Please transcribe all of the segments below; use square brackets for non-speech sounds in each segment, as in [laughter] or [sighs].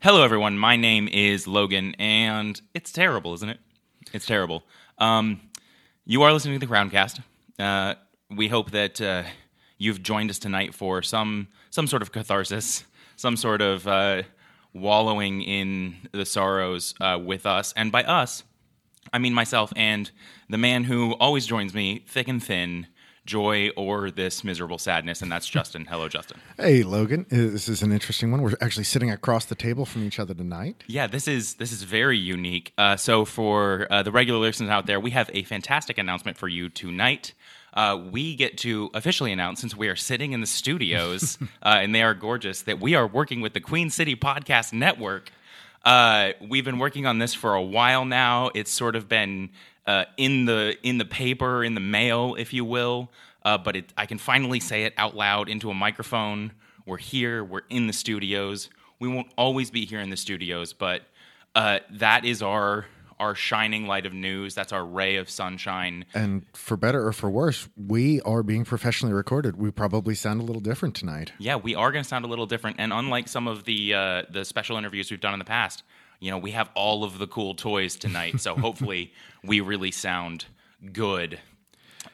Hello, everyone. My name is Logan, and it's terrible, isn't it? It's terrible. Um, you are listening to the Crowncast. Uh, we hope that uh, you've joined us tonight for some some sort of catharsis, some sort of uh, wallowing in the sorrows uh, with us, and by us, I mean myself and the man who always joins me, thick and thin, joy or this miserable sadness, and that's [laughs] Justin. Hello, Justin. Hey, Logan. Uh, This is an interesting one. We're actually sitting across the table from each other tonight. Yeah, this is this is very unique. Uh, so for uh, the regular listeners out there, we have a fantastic announcement for you tonight. Uh, we get to officially announce, since we are sitting in the studios [laughs] uh, and they are gorgeous, that we are working with the Queen City Podcast Network. Uh, we've been working on this for a while now. It's sort of been uh, in the in the paper, in the mail, if you will. Uh, but it, I can finally say it out loud into a microphone. We're here. We're in the studios. We won't always be here in the studios, but uh, that is our our shining light of news. That's our ray of sunshine. And for better or for worse, we are being professionally recorded. We probably sound a little different tonight. Yeah, we are going to sound a little different, and unlike some of the uh, the special interviews we've done in the past, you know, we have all of the cool toys tonight. So [laughs] hopefully, we really sound good.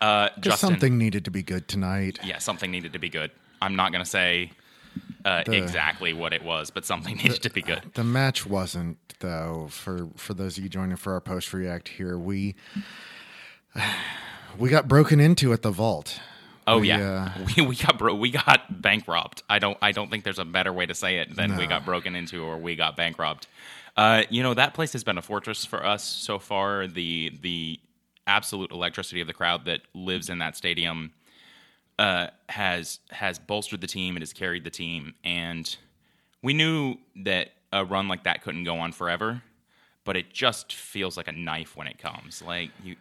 Uh, Just Justin, something needed to be good tonight. yeah, something needed to be good. I'm not going to say uh, The- exactly what it was, but something needed to be good. The match wasn't, though. For for those of you joining for our post react here, we [sighs] we got broken into at the vault. Oh We, yeah, [laughs] we, we got bro- we got bank robbed. I don't I don't think there's a better way to say it than we got broken into or we got bank robbed. Uh, you know that place has been a fortress for us so far. The the absolute electricity of the crowd that lives in that stadium uh, has has bolstered the team. It has carried the team, and we knew that a run like that couldn't go on forever. But it just feels like a knife when it comes. Like you,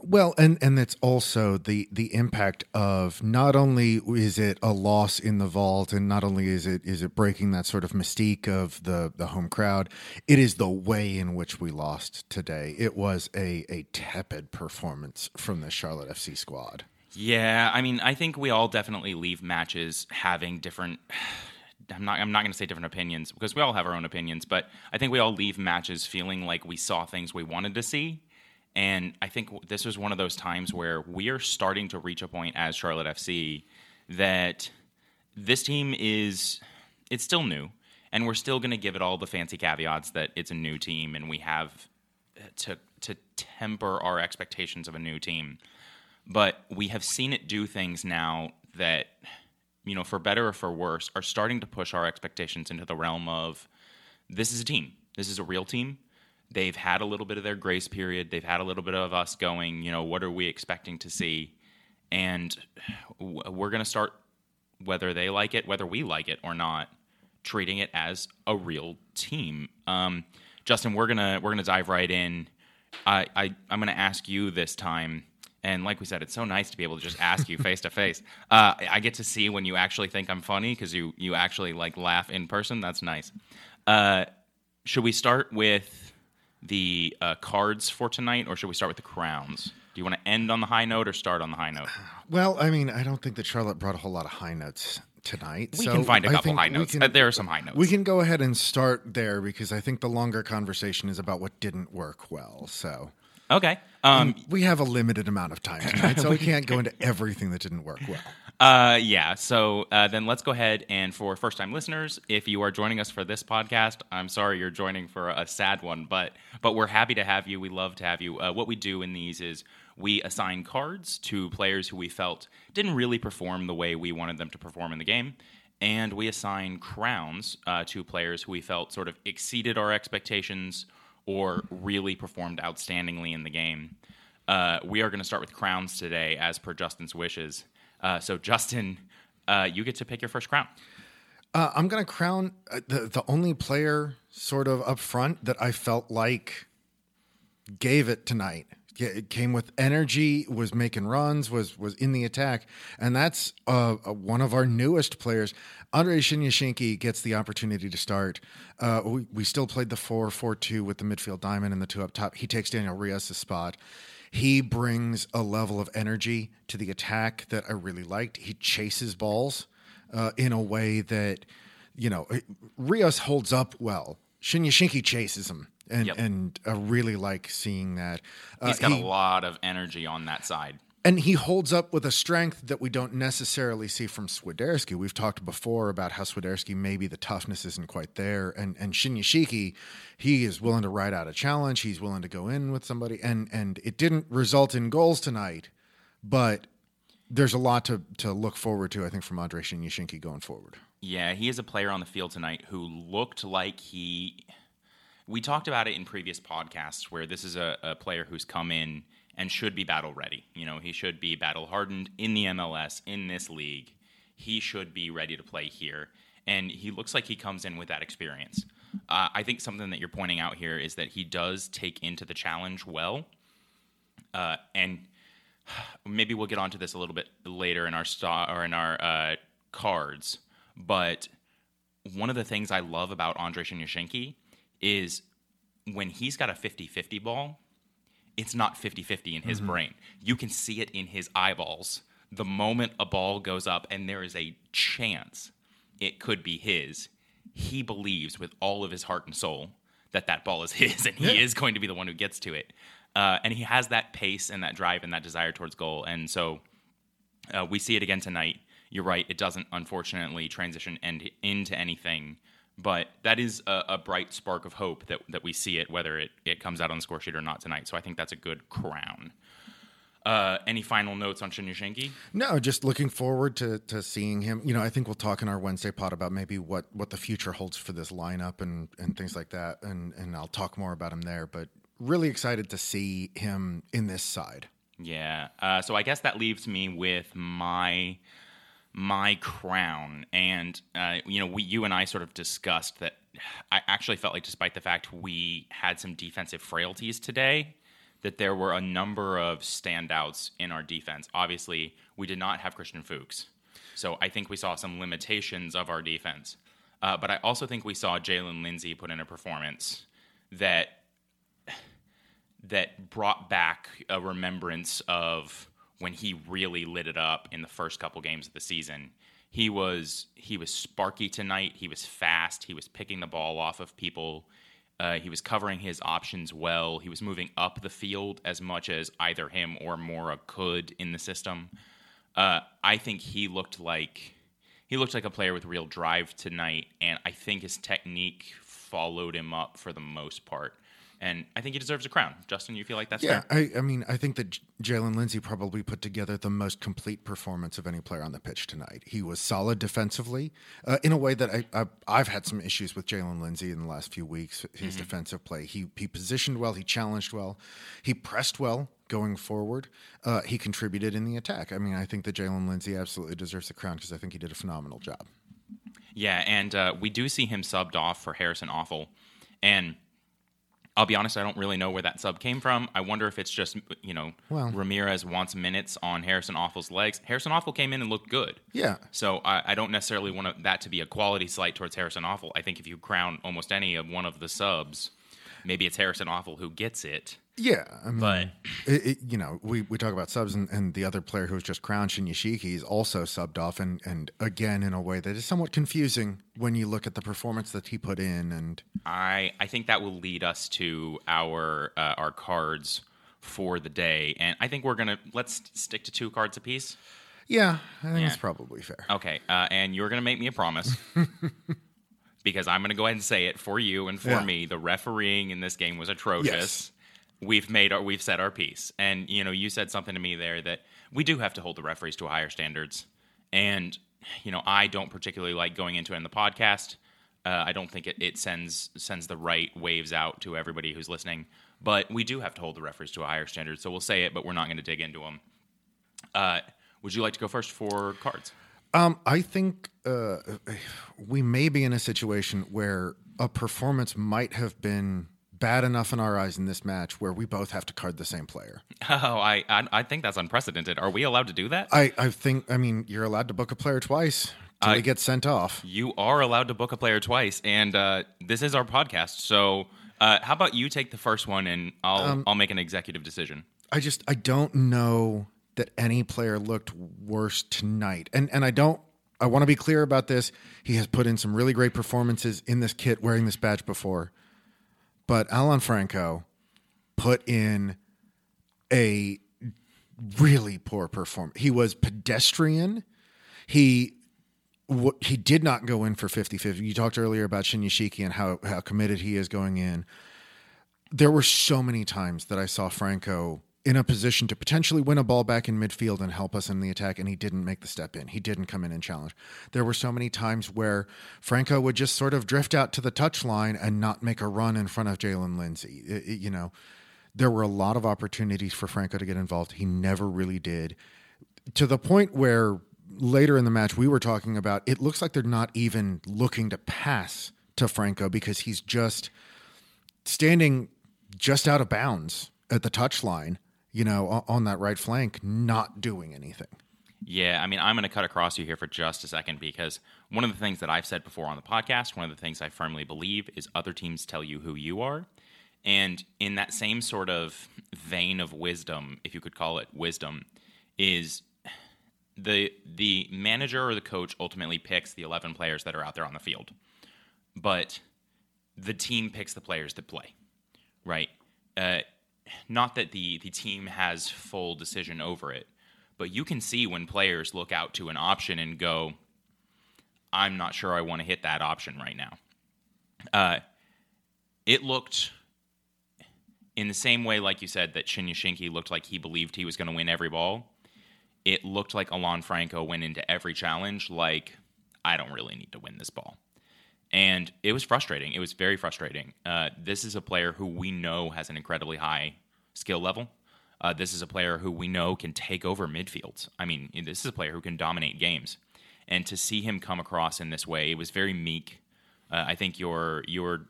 Well, and and it's also the the impact of not only is it a loss in the vault, and not only is it is it breaking that sort of mystique of the the home crowd, it is the way in which we lost today. It was a a tepid performance from the Charlotte FC squad. Yeah, I mean, I think we all definitely leave matches having different. [sighs] I'm not. I'm not going to say different opinions because we all have our own opinions, but I think we all leave matches feeling like we saw things we wanted to see, and I think this was one of those times where we are starting to reach a point as Charlotte FC that this team is it's still new, and we're still going to give it all the fancy caveats that it's a new team, and we have uh, to to temper our expectations of a new team. But we have seen it do things now that you know for better or for worse are starting to push our expectations into the realm of this is a team. This is a real team they've had a little bit of their grace period they've had a little bit of us going you know what are we expecting to see and we're going to start whether they like it whether we like it or not treating it as a real team um, justin we're gonna we're gonna dive right in I, I i'm gonna ask you this time and like we said, it's so nice to be able to just ask you face to face. Uh, I get to see when you actually think I'm funny because you you actually like laugh in person. That's nice. Uh, should we start with the uh, cards for tonight, or should we start with the crowns? Do you want to end on the high note or start on the high note? Well, I mean, I don't think that Charlotte brought a whole lot of high notes tonight. We so can find a couple high notes. can- Uh, there are some high notes. We can go ahead and start there because I think the longer conversation is about what didn't work well. So Okay. Um, we have a limited amount of time tonight, [laughs] so we can't go [laughs] into everything that didn't work well. Uh, yeah. So uh, then let's go ahead and for first time listeners, if you are joining us for this podcast, I'm sorry you're joining for a sad one, but but we're happy to have you. We love to have you. Uh, what we do in these is we assign cards to players who we felt didn't really perform the way we wanted them to perform in the game. And we assign crowns uh, to players who we felt sort of exceeded our expectations or really performed outstandingly in the game. Uh, we are going to start with crowns today, as per Justin's wishes. Uh, so, Justin, uh, you get to pick your first crown. Uh, I'm going to crown uh, the the only player sort of up front that I felt like gave it tonight. It came with energy, was making runs, was was in the attack, and that's uh, uh, one of our newest players. Andrei Shinyashiki gets the opportunity to start. Uh, we, we still played the 4 4 2 with the midfield diamond and the two up top. He takes Daniel Rios' spot. He brings a level of energy to the attack that I really liked. He chases balls uh, in a way that you know, Rios holds up well. Shinyashiki chases him, and Yep. and I really like seeing that. Uh, He's got he- a lot of energy on that side. and he holds up with a strength that we don't necessarily see from Swiderski. We've talked before about how Swiderski maybe the toughness isn't quite there, and and Shinyashiki, he is willing to ride out a challenge. He's willing to go in with somebody, and and it didn't result in goals tonight, but there's a lot to to look forward to. I think from Andre Shinyashiki going forward. Yeah, he is a player on the field tonight who looked like he. We talked about it in previous podcasts where this is a, a player who's come in and should be battle ready. You know, he should be battle hardened in the MLS, in this league. He should be ready to play here. And he looks like he comes in with that experience. Uh, I think something that you're pointing out here is that he does take into the challenge well. Uh, and maybe we'll get onto this a little bit later in our star or in our uh, cards. But one of the things I love about Andre Shinyashiki is when he's got a 50-50 ball, it's not 50-50 in his brain. You can see it in his eyeballs. The moment a ball goes up and there is a chance it could be his, he believes with all of his heart and soul that that ball is [laughs] his and he Yeah. is going to be the one who gets to it. Uh, and he has that pace and that drive and that desire towards goal. And so uh, we see it again tonight. You're right; it doesn't unfortunately transition and into anything, but that is a, a bright spark of hope that that we see it, whether it it comes out on the score sheet or not tonight. So I think that's a good crown. Uh, any final notes on Shinyashiki? No, just looking forward to to seeing him. You know, I think we'll talk in our Wednesday pod about maybe what what the future holds for this lineup and and things like that, and and I'll talk more about him there. But really excited to see him in this side. Yeah. Uh, so I guess that leaves me with my my crown, and uh, you know, we you and I sort of discussed that. I actually felt like, despite the fact we had some defensive frailties today, that there were a number of standouts in our defense. Obviously, we did not have Christian Fuchs, so I think we saw some limitations of our defense. Uh, but I also think we saw Jaylin Lindsey put in a performance that that brought back a remembrance of when he really lit it up in the first couple games of the season. He was he was sparky tonight. He was fast. He was picking the ball off of people. Uh, he was covering his options well. He was moving up the field as much as either him or Mora could in the system. Uh, I think he looked like he looked like a player with real drive tonight, and I think his technique followed him up for the most part. And I think he deserves a crown. Justin, you feel like that's Yeah, fair? I, I mean, I think that J- Jaylin Lindsey probably put together the most complete performance of any player on the pitch tonight. He was solid defensively uh, in a way that I, I, I've had some issues with Jaylin Lindsey in the last few weeks. His defensive play, he he positioned well, he challenged well, he pressed well going forward. Uh, he contributed in the attack. I mean, I think that Jaylin Lindsey absolutely deserves the crown because I think he did a phenomenal job. Yeah, and uh, we do see him subbed off for Harrison Afful, and I'll be honest, I don't really know where that sub came from. I wonder if it's just you know Well- Ramirez wants minutes on Harrison Afful's legs. Harrison Afful came in and looked good. Yeah, So I, I don't necessarily want that to be a quality slight towards Harrison Afful. I think if you crown almost any of one of the subs, maybe it's Harrison Afful who gets it. Yeah, I mean, But- it, it, you know, we, we talk about subs, and, and the other player who was just crowned, Shinyashiki, is also subbed off, and, and again in a way that is somewhat confusing when you look at the performance that he put in. And I I think that will lead us to our uh, our cards for the day, and I think we're gonna let's stick to two cards apiece. yeah, I think Yeah. that's probably fair. Okay, uh, and you're gonna make me a promise. [laughs] because I'm going to go ahead and say it for you and for Yeah. me. The refereeing in this game was atrocious. Yes. We've made our, we've said our piece, and you know, you said something to me there that we do have to hold the referees to higher standards. And you know, I don't particularly like going into it in the podcast. Uh, I don't think it, it sends sends the right waves out to everybody who's listening. But we do have to hold the referees to a higher standard. So we'll say it, but we're not going to dig into them. Uh, would you like to go first for cards? Um, I think uh, we may be in a situation where a performance might have been bad enough in our eyes in this match where we both have to card the same player. [laughs] Oh, I, I I think that's unprecedented. Are we allowed to do that? I, I think, I mean, you're allowed to book a player twice till I- he gets sent off. You are allowed to book a player twice, and uh, this is our podcast. So, uh, how about you take the first one, and I'll Um, I'll make an executive decision. I just I don't know that any player looked worse tonight, and and I don't I want to be clear about this. He has put in some really great performances in this kit wearing this badge before. But Alan Franco put in a really poor performance. He was pedestrian. He he did not go in for 50-50. You talked earlier about Shinyashiki and how how committed he is going in. There were so many times that I saw Franco in a position to potentially win a ball back in midfield and help us in the attack, and he didn't make the step in. He didn't come in and challenge. There were so many times where Franco would just sort of drift out to the touchline and not make a run in front of Jaylin Lindsey. It, it, you know, there were a lot of opportunities for Franco to get involved. He never really did. To the point where later in the match we were talking about, it looks like they're not even looking to pass to Franco because he's just standing just out of bounds at the touchline you know, on that right flank, not doing anything. Yeah, I mean, I'm going to cut across you here for just a second because one of the things that I've said before on the podcast, one of the things I firmly believe is other teams tell you who you are. And in that same sort of vein of wisdom, if you could call it wisdom, is the the manager or the coach ultimately picks the 11 players that are out there on the field. But the team picks the players that play, right? Uh, not that the the team has full decision over it, but you can see when players look out to an option and go, "I'm not sure I want to hit that option right now." Uh, it looked in the same way, like you said, that Shinyashiki looked like he believed he was going to win every ball. It looked like Alan Franco went into every challenge like, I don't really need to win this ball and it was frustrating. It was very frustrating. Uh, this is a player who we know has an incredibly high skill level. Uh, this is a player who we know can take over midfields. I mean, this is a player who can dominate games, and to see him come across in this way, it was very meek. Uh, I think your your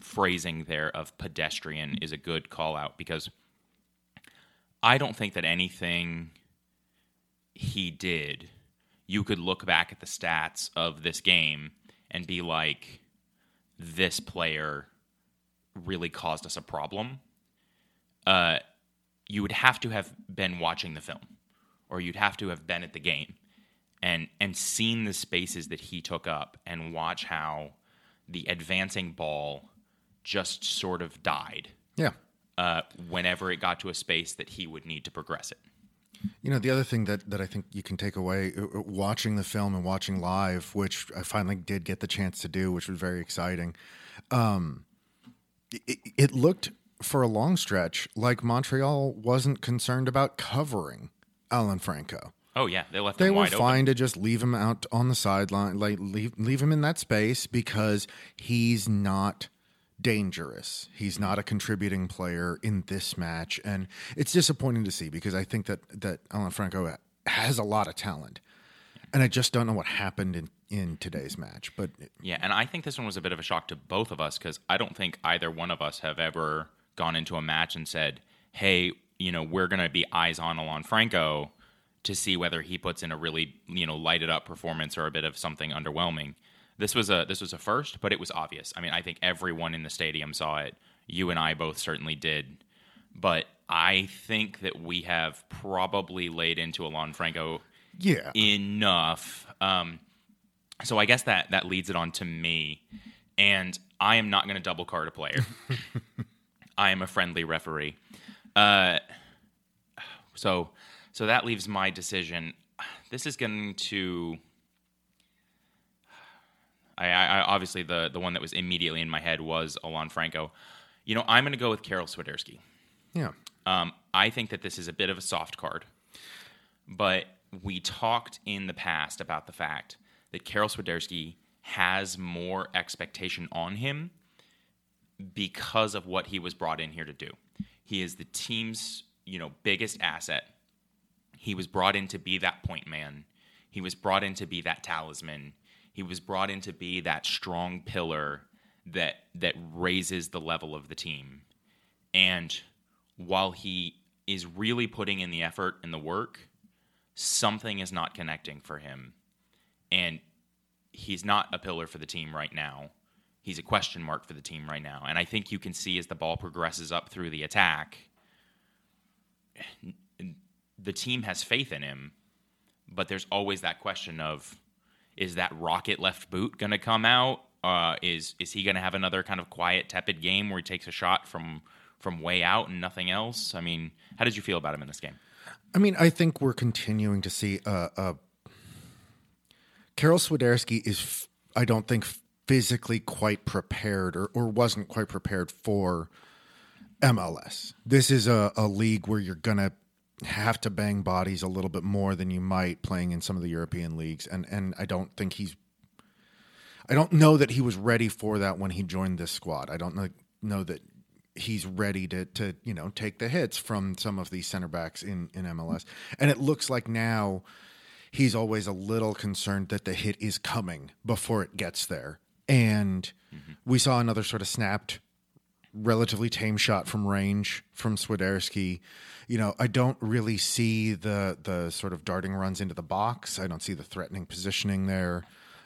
phrasing there of pedestrian is a good call out because I don't think that anything he did, you could look back at the stats of this game and be like, this player really caused us a problem, uh, you would have to have been watching the film, or you'd have to have been at the game, and and seen the spaces that he took up, and watch how the advancing ball just sort of died. Yeah. Uh, whenever it got to a space that he would need to progress it. You know, the other thing that, that I think you can take away uh, uh, watching the film and watching live, which I finally did get the chance to do, which was very exciting. Um, it, it looked for a long stretch like Montreal wasn't concerned about covering Alan Franco. Oh yeah, they left. They were fine open. to just leave him out on the sideline, like leave leave him in that space because he's not dangerous. He's not a contributing player in this match, and it's disappointing to see because I think that that Alan Franco has a lot of talent, and I just don't know what happened in in today's match. But yeah, and I think this one was a bit of a shock to both of us because I don't think either one of us have ever gone into a match and said, "Hey, you know, we're going to be eyes on Alan Franco." To see whether he puts in a really you know lighted up performance or a bit of something underwhelming, this was a this was a first, but it was obvious. I mean, I think everyone in the stadium saw it. You and I both certainly did. But I think that we have probably laid into Alan Franco yeah. enough. Um, so I guess that that leads it on to me, and I am not going to double card a player. [laughs] I am a friendly referee. Uh, so so that leaves my decision. This is going to I, I, obviously the the one that was immediately in my head was Alan Franco. You know, I'm going to go with Karol Swiderski. Yeah. Um, I think that this is a bit of a soft card, but we talked in the past about the fact that Karol Swiderski has more expectation on him because of what he was brought in here to do. He is the team's, you know, biggest asset. He was brought in to be that point man. He was brought in to be that talisman. He was brought in to be that strong pillar that that raises the level of the team. And while he is really putting in the effort and the work, something is not connecting for him. And he's not a pillar for the team right now. He's a question mark for the team right now. And I think you can see as the ball progresses up through the attack, the team has faith in him, but there's always that question of is that rocket left boot going to come out? Uh, is is he going to have another kind of quiet, tepid game where he takes a shot from from way out and nothing else? I mean, how did you feel about him in this game? I mean, I think we're continuing to see a. a Karol Swiderski is, f- I don't think, physically quite prepared or, or wasn't quite prepared for MLS. This is a, a league where you're going to have to bang bodies a little bit more than you might playing in some of the European leagues. And, and I don't think he's, I don't know that he was ready for that when he joined this squad. I don't know, know that he's ready to to you know take the hits from some of these center backs in in MLS. And it looks like now he's always a little concerned that the hit is coming before it gets there. And mm-hmm. we saw another sort of snapped relatively tame shot from range from Swiderski. You know, I don't really see the the sort of darting runs into the box. I don't see the threatening positioning there.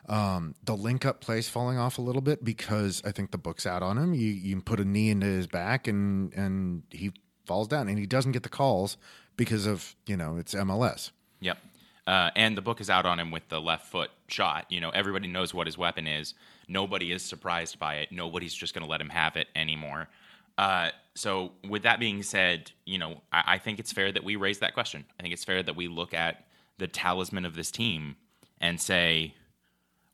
Um, the link up plays falling off a little bit because I think the book's out on him. You you put a knee into his back and and he falls down and he doesn't get the calls because of you know it's MLS. Yep. Uh, and the book is out on him with the left foot shot. You know, everybody knows what his weapon is. Nobody is surprised by it. Nobody's just going to let him have it anymore. Uh, so, with that being said, you know, I, I think it's fair that we raise that question. I think it's fair that we look at the talisman of this team and say,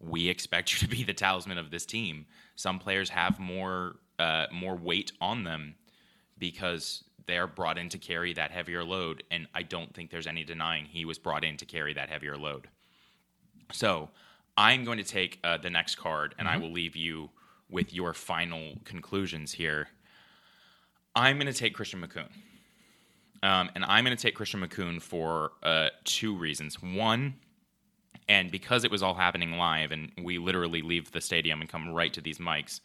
we expect you to be the talisman of this team. Some players have more uh, more weight on them because they are brought in to carry that heavier load, and I don't think there's any denying he was brought in to carry that heavier load. So I'm going to take uh, the next card, and mm-hmm. I will leave you with your final conclusions here. I'm going to take Christian Makoun. Um, and I'm going to take Christian Makoun for uh, two reasons. One, and because it was all happening live and we literally leave the stadium and come right to these mics,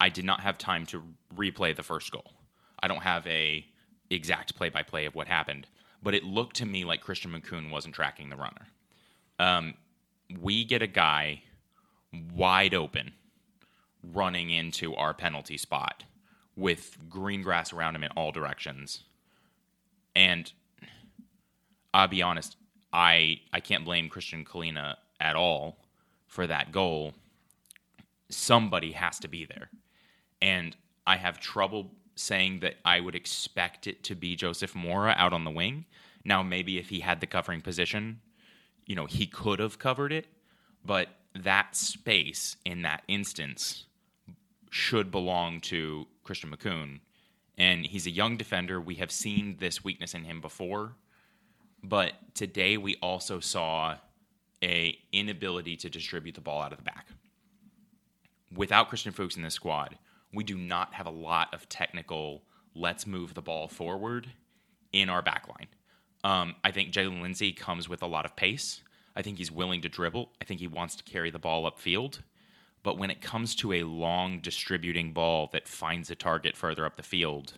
I did not have time to replay the first goal. I don't have a exact play by play of what happened, but it looked to me like Christian Makoun wasn't tracking the runner. Um, we get a guy wide open running into our penalty spot with green grass around him in all directions. And I'll be honest, I I can't blame Christian Kahlina at all for that goal. Somebody has to be there. And I have trouble saying that I would expect it to be Joseph Mora out on the wing. Now maybe if he had the covering position, you know, he could have covered it, but that space in that instance should belong to Christian Makoun. And he's a young defender. We have seen this weakness in him before. But today we also saw a inability to distribute the ball out of the back. Without Christian Fuchs in this squad, we do not have a lot of technical let's move the ball forward in our backline. Um, I think Jaylin Lindsey comes with a lot of pace. I think he's willing to dribble. I think he wants to carry the ball upfield. But when it comes to a long distributing ball that finds a target further up the field,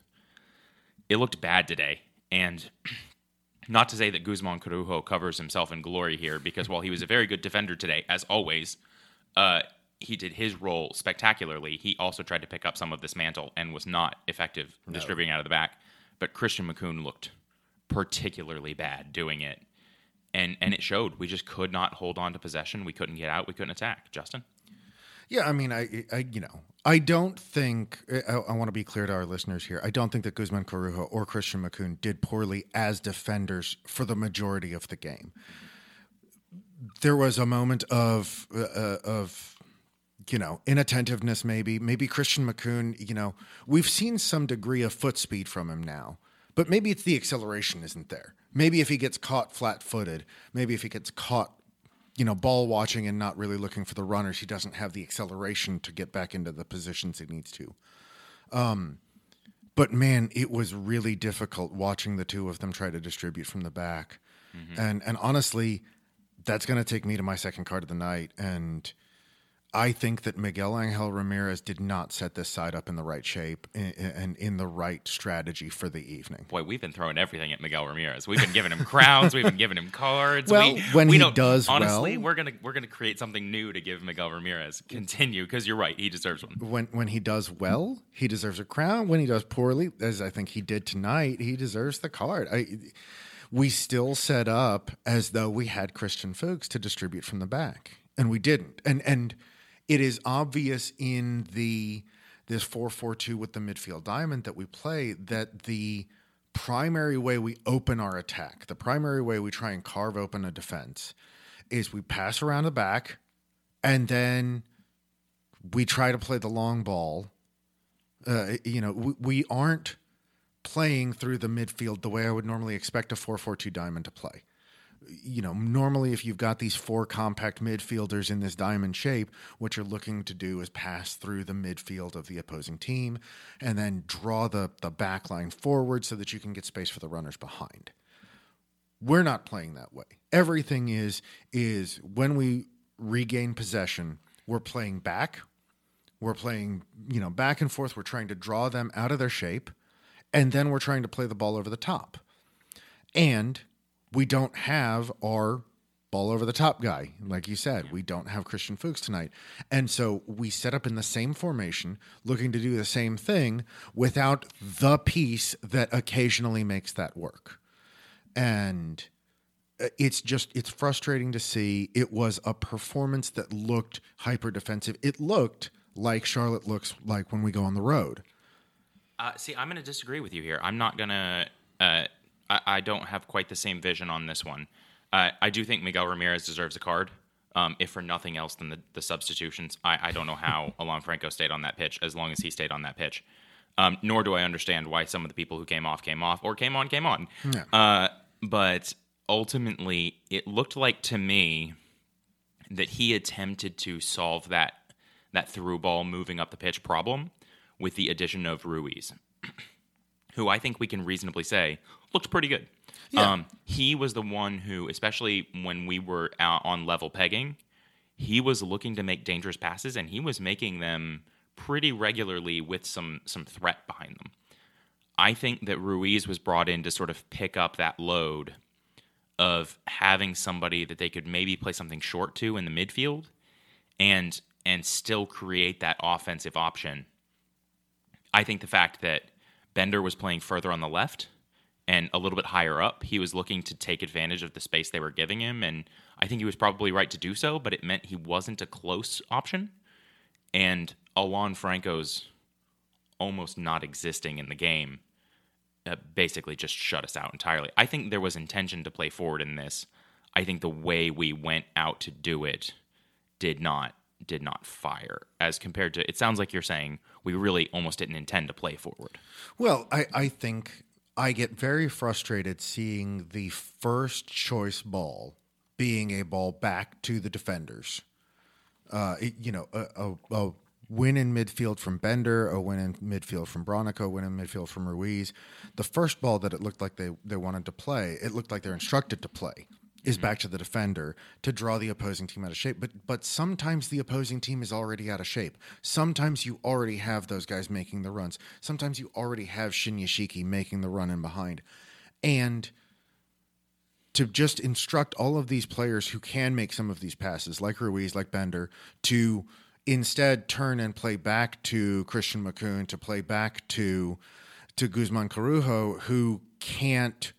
it looked bad today. And [clears throat] not to say that Guzman Corujo covers himself in glory here, because while he was a very good defender today, as always, uh, he did his role spectacularly. He also tried to pick up some of this mantle and was not effective no. distributing out of the back. But Christian Makoun looked particularly bad doing it. And and it showed. We just could not hold on to possession. We couldn't get out. We couldn't attack. Justin? Yeah, I mean, I, I you know, I don't think I, I, want to be clear to our listeners here. I don't think that Guzman Corujo or Christian Makoun did poorly as defenders for the majority of the game. There was a moment of uh, uh of you know inattentiveness, maybe. Maybe Christian Makoun. You know, we've seen some degree of foot speed from him now, but maybe it's the acceleration isn't there. Maybe if he gets caught flat-footed, maybe if he gets caught you know, ball watching and not really looking for the runners. He doesn't have the acceleration to get back into the positions he needs to. Um, but man, it was really difficult watching the two of them try to distribute from the back. Mm-hmm. And and honestly, that's going to take me to my second card of the night. And I think that Miguel Angel Ramirez did not set this side up in the right shape and in the right strategy for the evening. Boy, we've been throwing everything at Miguel Ramirez. We've been giving him crowns. We've been giving him cards. Well, we, when we he does honestly, well, we're gonna we're gonna create something new to give Miguel Ramirez. Continue because you're right. He deserves one. When when he does well, he deserves a crown. When he does poorly, as I think he did tonight, he deserves the card. I we still set up as though we had Christian Fuchs to distribute from the back and we didn't. And and it is obvious in the this 442 with the midfield diamond that we play that the primary way we open our attack, the primary way we try and carve open a defense is we pass around the back and then we try to play the long ball. Uh, you know, we, we aren't playing through the midfield the way I would normally expect a 442 diamond to play you know, normally if you've got these four compact midfielders in this diamond shape, what you're looking to do is pass through the midfield of the opposing team and then draw the, the back line forward so that you can get space for the runners behind. We're not playing that way. Everything is is when we regain possession, we're playing back. We're playing, you know, back and forth. We're trying to draw them out of their shape, and then we're trying to play the ball over the top. And we don't have our ball over the top guy. Like you said, we don't have Christian Fuchs tonight. And so we set up in the same formation, looking to do the same thing without the piece that occasionally makes that work. And uh, it's just it's frustrating to see it was a performance that looked hyper defensive. It looked like Charlotte looks like when we go on the road. Uh, see, I'm going to disagree with you here. I'm not going to uh, I, I don't have quite the same vision on this one. Uh, I do think Miguel Ramirez deserves a card, um, if for nothing else than the, the substitutions. I, I don't know how [laughs] Alan Franco stayed on that pitch as long as he stayed on that pitch. Um, nor do I understand why some of the people who came off came off or came on came on. Yeah. Uh, but ultimately, it looked like to me that he attempted to solve that that through ball moving up the pitch problem with the addition of Ruiz, [clears throat] who I think we can reasonably say looked pretty good. Yeah. Um, he was the one who, especially when we were out on level pegging, he was looking to make dangerous passes, and he was making them pretty regularly with some some threat behind them. I think that Ruiz was brought in to sort of pick up that load of having somebody that they could maybe play something short to in the midfield and and still create that offensive option. I think the fact that Bender was playing further on the left and a little bit higher up, he was looking to take advantage of the space they were giving him. And I think he was probably right to do so, but it meant he wasn't a close option. And Alan Franco's almost not existing in the game uh, basically just shut us out entirely. I think there was intention to play forward in this. I think the way we went out to do it did not did not fire as compared to it sounds like you're saying we really almost didn't intend to play forward. Well, I, I think I get very frustrated seeing the first choice ball being a ball back to the defenders. Uh, you know, a, a, a, win in midfield from Bender, a win in midfield from Bronico, a win in midfield from Ruiz. The first ball that it looked like they, they wanted to play, it looked like they're instructed to play is mm-hmm. back to the defender to draw the opposing team out of shape. But but sometimes the opposing team is already out of shape. Sometimes you already have those guys making the runs. Sometimes you already have Shinyashiki making the run in behind. And to just instruct all of these players who can make some of these passes, like Ruiz, like Bender, to instead turn and play back to Christian Makoun, to play back to to Guzman Corujo, who can't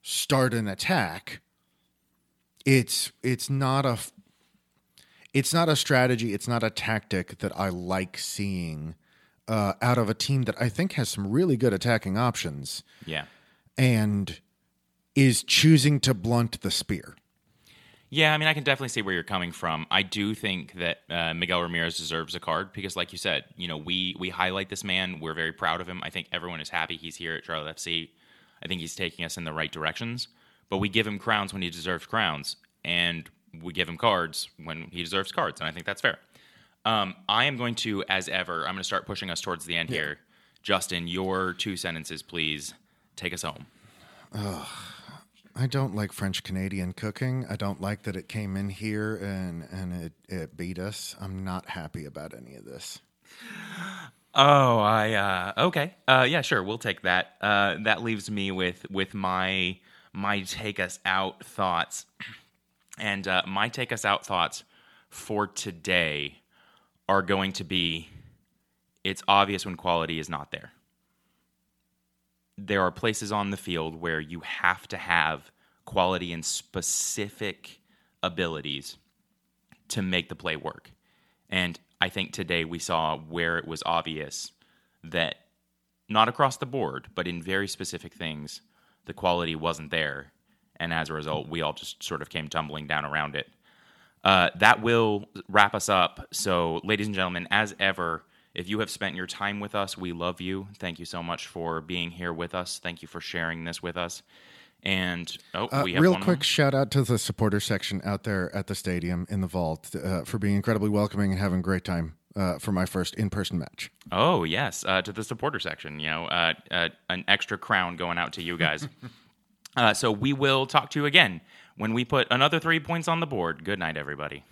start an attack it's it's not a it's not a strategy, it's not a tactic that I like seeing uh, out of a team that I think has some really good attacking options. Yeah. And is choosing to blunt the spear. Yeah, I mean, I can definitely see where you're coming from. I do think that uh, Miguel Ramirez deserves a card because, like you said, you know, we we highlight this man. We're very proud of him. I think everyone is happy he's here at Charlotte FC. I think he's taking us in the right directions but we give him crowns when he deserves crowns, and we give him cards when he deserves cards, and I think that's fair. Um, I am going to, as ever, I'm going to start pushing us towards the end yeah. here. Justin, your two sentences, please. Take us home. I don't like French Canadian cooking. I don't like that it came in here and and it, it beat us. I'm not happy about any of this. Oh, I uh, okay. Uh, yeah, sure. We'll take that. Uh, that leaves me with with my my take us out thoughts. And uh, my take us out thoughts for today are going to be it's obvious when quality is not there. There are places on the field where you have to have quality and specific abilities to make the play work. And I think today we saw where it was obvious that not across the board, but in very specific things, the quality wasn't there. And as a result, we all just sort of came tumbling down around it. Uh, that will wrap us up. So, ladies and gentlemen, as ever, if you have spent your time with us, we love you. Thank you so much for being here with us. Thank you for sharing this with us. And oh, Uh, we have real one quick more. shout out to the supporter section out there at the stadium in the vault uh, for being incredibly welcoming and having a great time uh, for my first in-person match. Oh yes, uh, to the supporter section. You know, uh, uh, an extra crown going out to you guys. [laughs] uh, so we will talk to you again when we put another three points on the board. Good night, everybody.